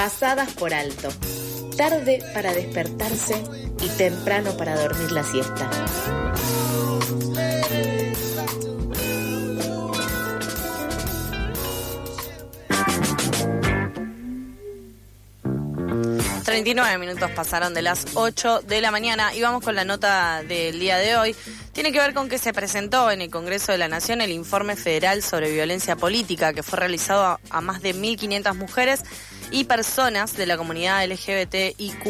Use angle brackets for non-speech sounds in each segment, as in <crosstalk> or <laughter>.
pasadas por alto, tarde para despertarse y temprano para dormir la siesta. 29 minutos pasaron de las 8 de la mañana y vamos con la nota del día de hoy. Tiene que ver con que se presentó en el Congreso de la Nación el informe federal sobre violencia política que fue realizado a, más de 1.500 mujeres y personas de la comunidad LGBTIQ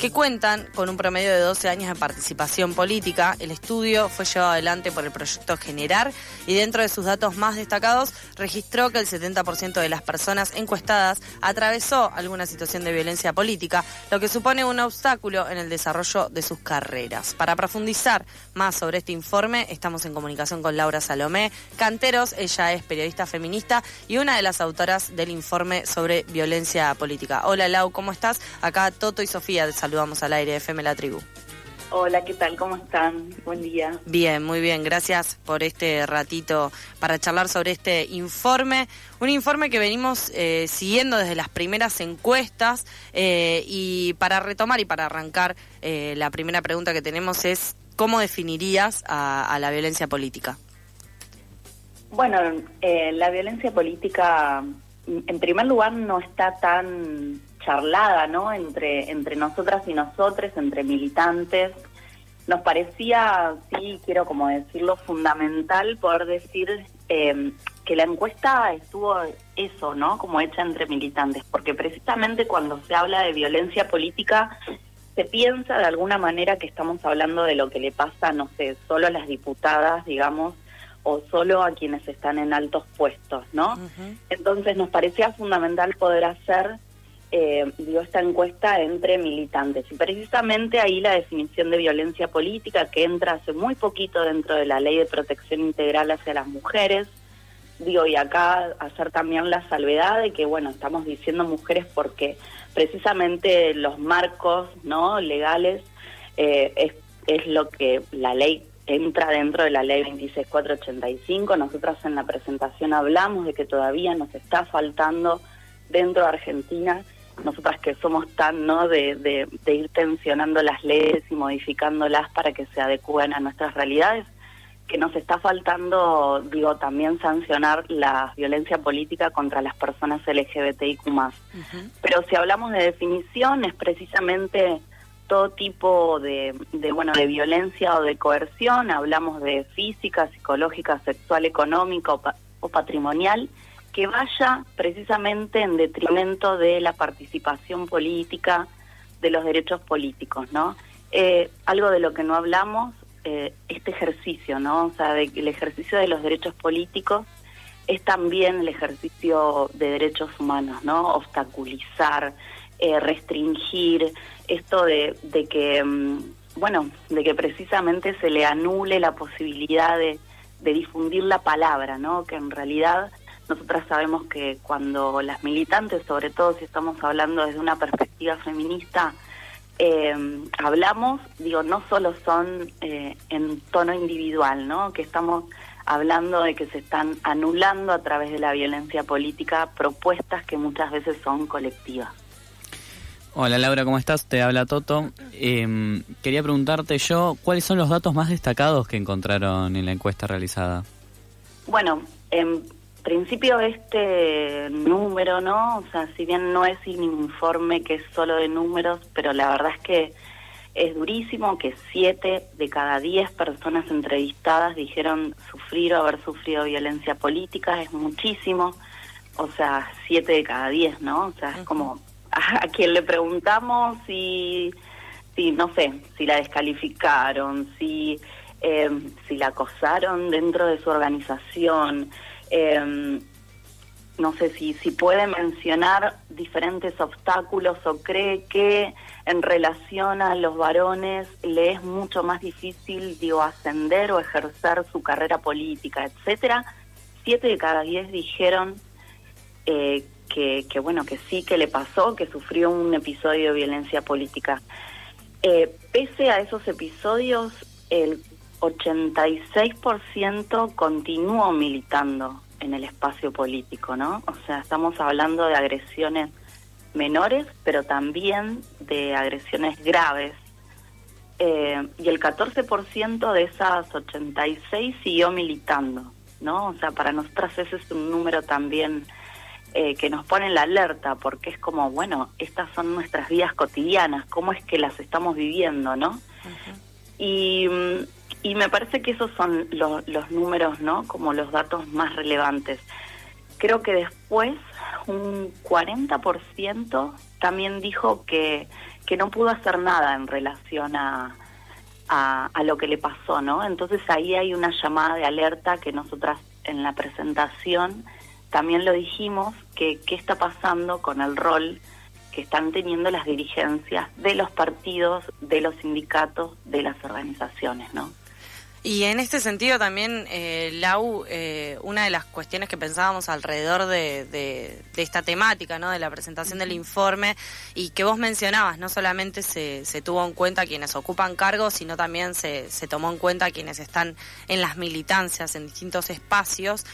que cuentan con un promedio de 12 años de participación política. El estudio fue llevado adelante por el proyecto Generar y dentro de sus datos más destacados registró que el 70% de las personas encuestadas atravesó alguna situación de violencia política, lo que supone un obstáculo en el desarrollo de sus carreras. Para profundizar más sobre este informe, estamos en comunicación con Laura Salomé Canteros, ella es periodista feminista y una de las autoras del informe sobre violencia política. Hola Lau, ¿cómo estás? Acá Toto y Sofía, te saludamos al aire de FM La Tribu. Hola, ¿qué tal? ¿Cómo están? Buen día. Bien, muy bien. Gracias por este ratito para charlar sobre este informe. Un informe que venimos eh, siguiendo desde las primeras encuestas eh, y para retomar y para arrancar, eh, la primera pregunta que tenemos es, ¿cómo definirías a la violencia política? Bueno, la violencia política en primer lugar no está tan charlada, ¿no? Entre, entre nosotras y nosotros, entre militantes. Nos parecía, sí, quiero como decirlo, fundamental poder decir em, que la encuesta estuvo eso, ¿no? Como hecha entre militantes, porque precisamente cuando se habla de violencia política se piensa de alguna manera que estamos hablando de lo que le pasa, no sé, solo a las diputadas, digamos, o solo a quienes están en altos puestos, ¿no? Entonces nos parecía fundamental poder hacer eh, esta encuesta entre militantes y precisamente ahí la definición de violencia política que entra hace muy poquito dentro de la ley de protección integral hacia las mujeres, digo, y acá hacer también la salvedad de que, bueno, estamos diciendo mujeres porque precisamente los marcos, ¿no?, legales eh, es, es lo que la ley entra dentro de la ley 26485. Nosotras en la presentación hablamos de que todavía nos está faltando dentro de Argentina, nosotras que somos tan no de, de, ir tensionando las leyes y modificándolas para que se adecúen a nuestras realidades, que nos está faltando, digo, también sancionar la violencia política contra las personas LGBTIQ+. Pero si hablamos de definición, es precisamente todo tipo de, bueno de violencia o de coerción, hablamos de física, psicológica, sexual, económica o, patrimonial, que vaya precisamente en detrimento de la participación política, de los derechos políticos, ¿no? Eh, algo de lo que no hablamos, eh, este ejercicio, ¿no? O sea, el ejercicio de los derechos políticos es también el ejercicio de derechos humanos, ¿no? Obstaculizar, eh, restringir, esto de, de que, mm, bueno, de que precisamente se le anule la posibilidad de, de difundir la palabra, ¿no? Que en realidad nosotras sabemos que cuando las militantes, sobre todo si estamos hablando desde una perspectiva feminista, eh, hablamos, digo, no solo son eh, en tono individual, ¿no? Que estamos hablando de que se están anulando a través de la violencia política propuestas que muchas veces son colectivas. Hola Laura, ¿cómo estás? Te habla Toto. Em, quería preguntarte yo, ¿cuáles son los datos más destacados que encontraron en la encuesta realizada? Bueno, en principio este número, ¿no? O sea, si bien no es un informe que es solo de números, pero la verdad es que es durísimo que siete de cada diez personas entrevistadas dijeron sufrir o haber sufrido violencia política, es muchísimo. O sea, siete de cada diez, ¿no? O sea, es como <laughs> a quien le preguntamos si, si no sé, si la descalificaron, si, eh, si la acosaron dentro de su organización, eh, no sé si, si puede mencionar diferentes obstáculos o cree que en relación a los varones le es mucho más difícil, digo, ascender o ejercer su carrera política, etcétera. Siete de cada diez dijeron eh, que, bueno, que sí que le pasó, que sufrió un episodio de violencia política. Eh, pese a esos episodios, el 86% continuó militando en el espacio político, ¿no? O sea, estamos hablando de agresiones menores, pero también de agresiones graves. Eh, y el 14% de esas 86 siguió militando, ¿no? O sea, para nosotras ese es un número también eh, que nos pone en la alerta, porque es como, bueno, estas son nuestras vidas cotidianas, ¿cómo es que las estamos viviendo, no? Y, y, me parece que esos son los números, ¿no? Como los datos más relevantes. Creo que después un 40% también dijo que, que no pudo hacer nada en relación a, a, lo que le pasó, ¿no? Entonces ahí hay una llamada de alerta que nosotras en la presentación también lo dijimos, que qué está pasando con el rol que están teniendo las dirigencias de los partidos, de los sindicatos, de las organizaciones, ¿no? Y en este sentido también, eh, Lau, eh, una de las cuestiones que pensábamos alrededor de, esta temática, ¿no? de la presentación del informe, y que vos mencionabas, no solamente se, tuvo en cuenta quienes ocupan cargos, sino también se, se tomó en cuenta quienes están en las militancias, en distintos espacios.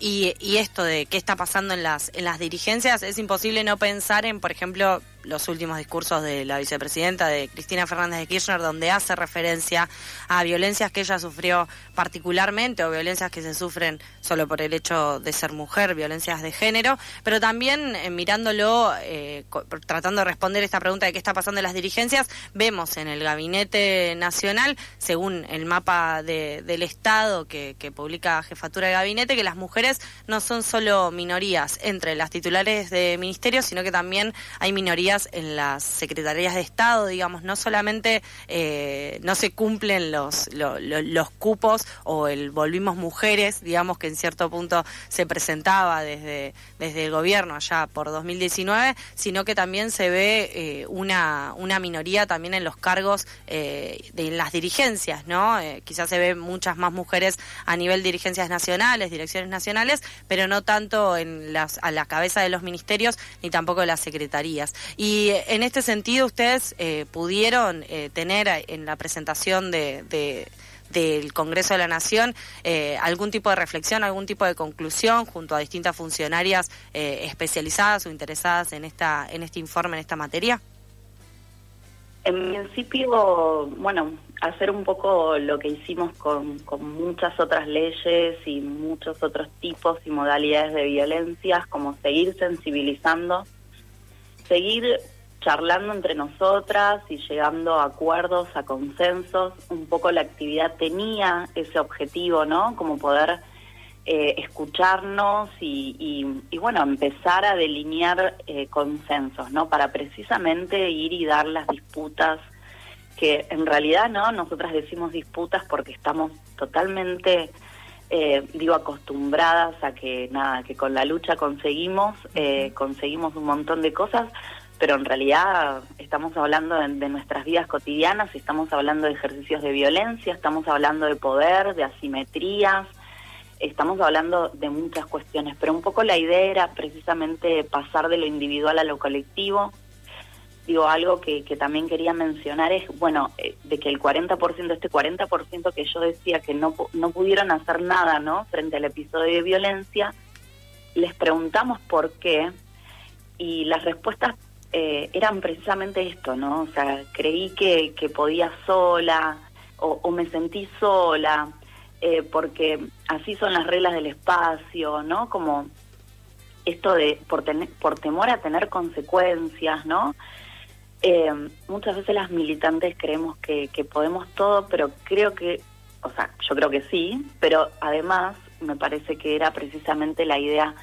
Y, y esto de qué está pasando en las, en las dirigencias, es imposible no pensar en, por ejemplo, los últimos discursos de la vicepresidenta de Cristina Fernández de Kirchner, donde hace referencia a violencias que ella sufrió particularmente o violencias que se sufren solo por el hecho de ser mujer, violencias de género, pero también eh, mirándolo, eh, tratando de responder esta pregunta de qué está pasando en las dirigencias, vemos en el Gabinete Nacional, según el mapa del Estado que, que publica Jefatura de Gabinete, que las mujeres no son solo minorías entre las titulares de ministerios, sino que también hay minorías en las secretarías de Estado, digamos, no solamente eh, no se cumplen los, los cupos o el volvimos mujeres, digamos, que en cierto punto se presentaba desde, desde el gobierno allá por 2019, sino que también se ve eh, una, una minoría también en los cargos eh, de las dirigencias, ¿no? quizás se ve muchas más mujeres a nivel dirigencias nacionales, direcciones nacionales, pero no tanto en las, a la cabeza de los ministerios ni tampoco de las secretarías. En este sentido, ustedes eh, pudieron eh, tener en la presentación de, del Congreso de la Nación eh, algún tipo de reflexión, algún tipo de conclusión junto a distintas funcionarias especializadas o interesadas en esta en este informe, en esta materia. En principio, bueno, hacer un poco lo que hicimos con, con muchas otras leyes y muchos otros tipos y modalidades de violencias, como seguir sensibilizando seguir charlando entre nosotras y llegando a acuerdos, a consensos. Un poco la actividad tenía ese objetivo, ¿no? Como poder eh, escucharnos y, y, bueno, empezar a delinear eh, consensos, ¿no? Para precisamente ir y dar las disputas que en realidad, ¿no? Nosotras decimos disputas porque estamos totalmente eh, digo, acostumbradas a que nada, que con la lucha conseguimos, eh, conseguimos un montón de cosas, pero en realidad estamos hablando de, nuestras vidas cotidianas, estamos hablando de ejercicios de violencia, estamos hablando de poder, de asimetrías, estamos hablando de muchas cuestiones, pero un poco la idea era precisamente pasar de lo individual a lo colectivo, digo, algo que, también quería mencionar es, bueno, eh, de que el 40%, este 40% que yo decía que no, no pudieron hacer nada, ¿no? Frente al episodio de violencia, les preguntamos por qué y las respuestas eh, eran precisamente esto, ¿no? O sea, creí que, que podía sola o, me sentí sola, eh, porque así son las reglas del espacio, ¿no? Como esto de por, por temor a tener consecuencias, ¿no? Eh, muchas veces las militantes creemos que, podemos todo, pero creo que, o sea, yo creo que sí, pero además me parece que era precisamente la idea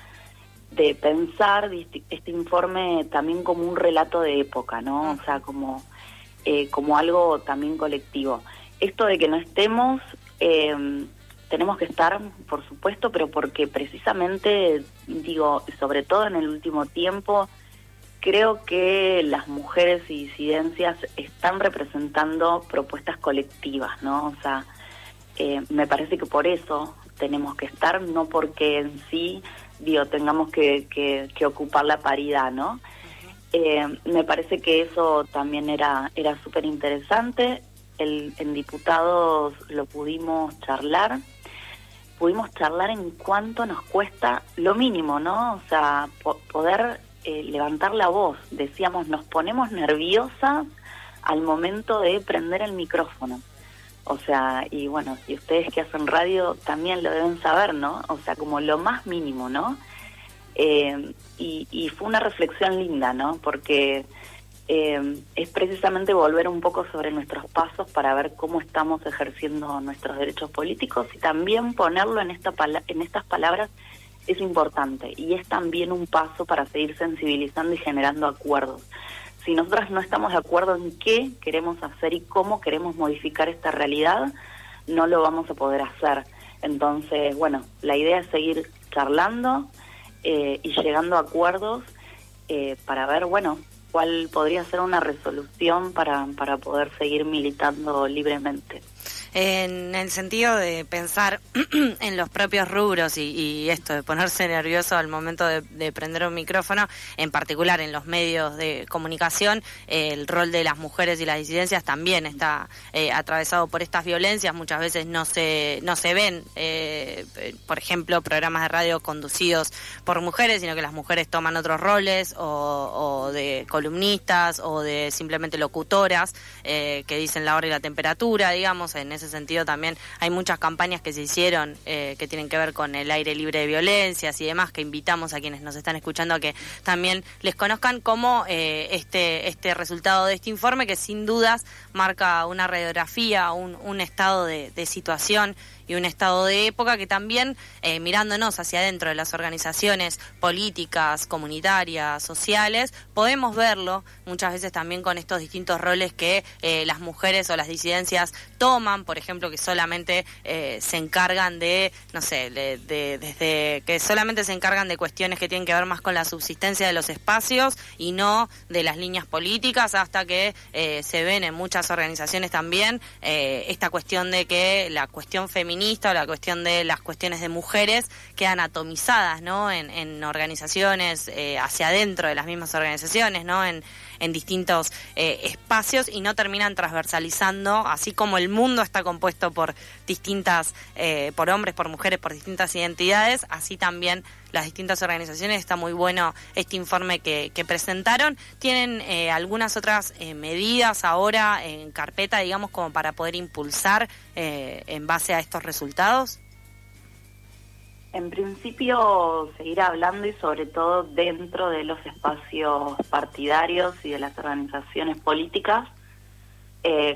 de pensar este informe también como un relato de época, ¿no? O sea, como, eh, como algo también colectivo. Esto de que no estemos, eh, tenemos que estar, por supuesto, pero porque precisamente, digo, sobre todo en el último tiempo, creo que las mujeres y disidencias están representando propuestas colectivas, ¿no? O sea, eh, me parece que por eso tenemos que estar, no porque en sí, digo, tengamos que, que, ocupar la paridad, ¿no? Eh, me parece que eso también era, era súper interesante. El, en diputados lo pudimos charlar. Pudimos charlar en cuánto nos cuesta lo mínimo, ¿no? O sea, poder eh, levantar la voz. Decíamos, nos ponemos nerviosas al momento de prender el micrófono. O sea, y bueno, y ustedes que hacen radio también lo deben saber, ¿no? O sea, como lo más mínimo, ¿no? Eh, y, y, fue una reflexión linda, ¿no? Porque eh, es precisamente volver un poco sobre nuestros pasos para ver cómo estamos ejerciendo nuestros derechos políticos y también ponerlo en, esta en estas palabras es importante y es también un paso para seguir sensibilizando y generando acuerdos. Si nosotras no estamos de acuerdo en qué queremos hacer y cómo queremos modificar esta realidad, no lo vamos a poder hacer. Entonces, bueno, la idea es seguir charlando eh, y llegando a acuerdos eh, para ver, bueno, cuál podría ser una resolución para, para poder seguir militando libremente en el sentido de pensar <clears throat> en los propios rubros y, esto de ponerse nervioso al momento de, prender un micrófono, en particular en los medios de comunicación, el rol de las mujeres y las disidencias también está eh, atravesado por estas violencias. Muchas veces no se no se ven, eh, por ejemplo, programas de radio conducidos por mujeres, sino que las mujeres toman otros roles o, de columnistas o de simplemente locutoras eh, que dicen la hora y la temperatura, digamos, en ese sentido también hay muchas campañas que se hicieron eh, que tienen que ver con el aire libre de violencias y demás, que invitamos a quienes nos están escuchando a que también les conozcan como eh, este, este resultado de este informe, que sin dudas marca una radiografía, un, un estado de situación y un estado de época que también, eh, mirándonos hacia adentro de las organizaciones políticas, comunitarias, sociales, podemos verlo muchas veces también con estos distintos roles que eh, las mujeres o las disidencias toman, por ejemplo, que solamente eh, se encargan de, no sé, de, desde que solamente se encargan de cuestiones que tienen que ver más con la subsistencia de los espacios y no de las líneas políticas, hasta que se ven en muchas organizaciones también esta cuestión de que la cuestión feminista o la cuestión de las cuestiones de mujeres quedan atomizadas, ¿no? En, organizaciones, eh, hacia adentro de las mismas organizaciones, ¿no? En, distintos eh, espacios y no terminan transversalizando, así como el mundo está compuesto por distintas, eh, por hombres, por mujeres, por distintas identidades, así también las distintas organizaciones. Está muy bueno este informe que, presentaron. ¿Tienen eh, algunas otras medidas ahora en carpeta, digamos, como para poder impulsar en base a estos resultados? En principio, seguir hablando y sobre todo dentro de los espacios partidarios y de las organizaciones políticas,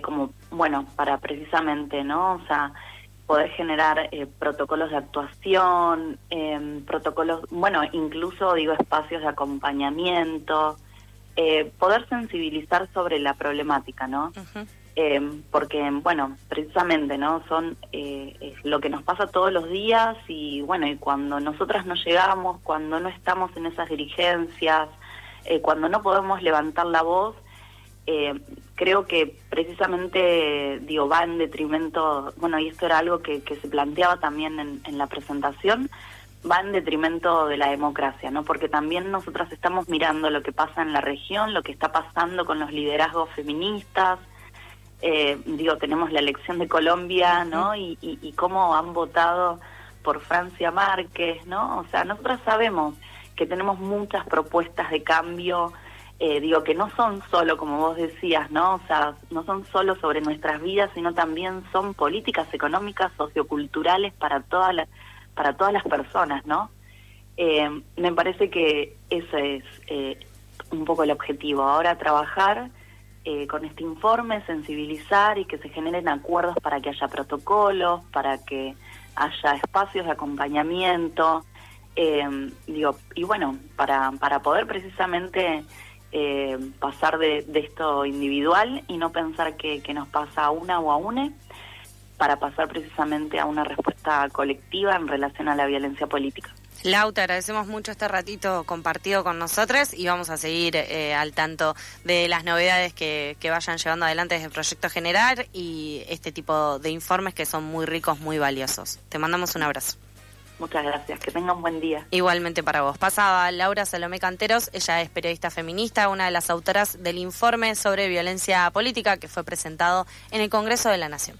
como, bueno, para precisamente, ¿no? O sea, poder generar eh, protocolos de actuación, eh, protocolos, bueno, incluso digo espacios de acompañamiento, eh, poder sensibilizar sobre la problemática, ¿no? Em, porque, bueno, precisamente, ¿no? Son lo que nos pasa todos los días y, bueno, y cuando nosotras no llegamos, cuando no estamos en esas dirigencias, cuando no podemos levantar la voz, eh, creo que precisamente digo va en detrimento bueno y esto era algo que, se planteaba también en, la presentación va en detrimento de la democracia no porque también nosotras estamos mirando lo que pasa en la región lo que está pasando con los liderazgos feministas eh, digo tenemos la elección de Colombia no y, y cómo han votado por Francia Márquez no o sea nosotras sabemos que tenemos muchas propuestas de cambio eh, digo que no son solo, como vos decías, ¿no? O sea, no son solo sobre nuestras vidas, sino también son políticas económicas, socioculturales para todas las, para todas las personas, ¿no? Eh, me parece que ese es eh, un poco el objetivo. Ahora trabajar con este informe, sensibilizar y que se generen acuerdos para que haya protocolos, para que haya espacios de acompañamiento, digo, y bueno, para, para poder precisamente eh, pasar de, esto individual y no pensar que, nos pasa a una o a une para pasar precisamente a una respuesta colectiva en relación a la violencia política. Lau, te agradecemos mucho este ratito compartido con nosotros y vamos a seguir eh, al tanto de las novedades que, que, vayan llevando adelante desde el proyecto Generar y este tipo de informes que son muy ricos, muy valiosos. Te mandamos un abrazo. Muchas gracias, que tengan un buen día. Igualmente para vos. Pasaba Laura Salomé Canteros, ella es periodista feminista, una de las autoras del informe sobre violencia política que fue presentado en el Congreso de la Nación.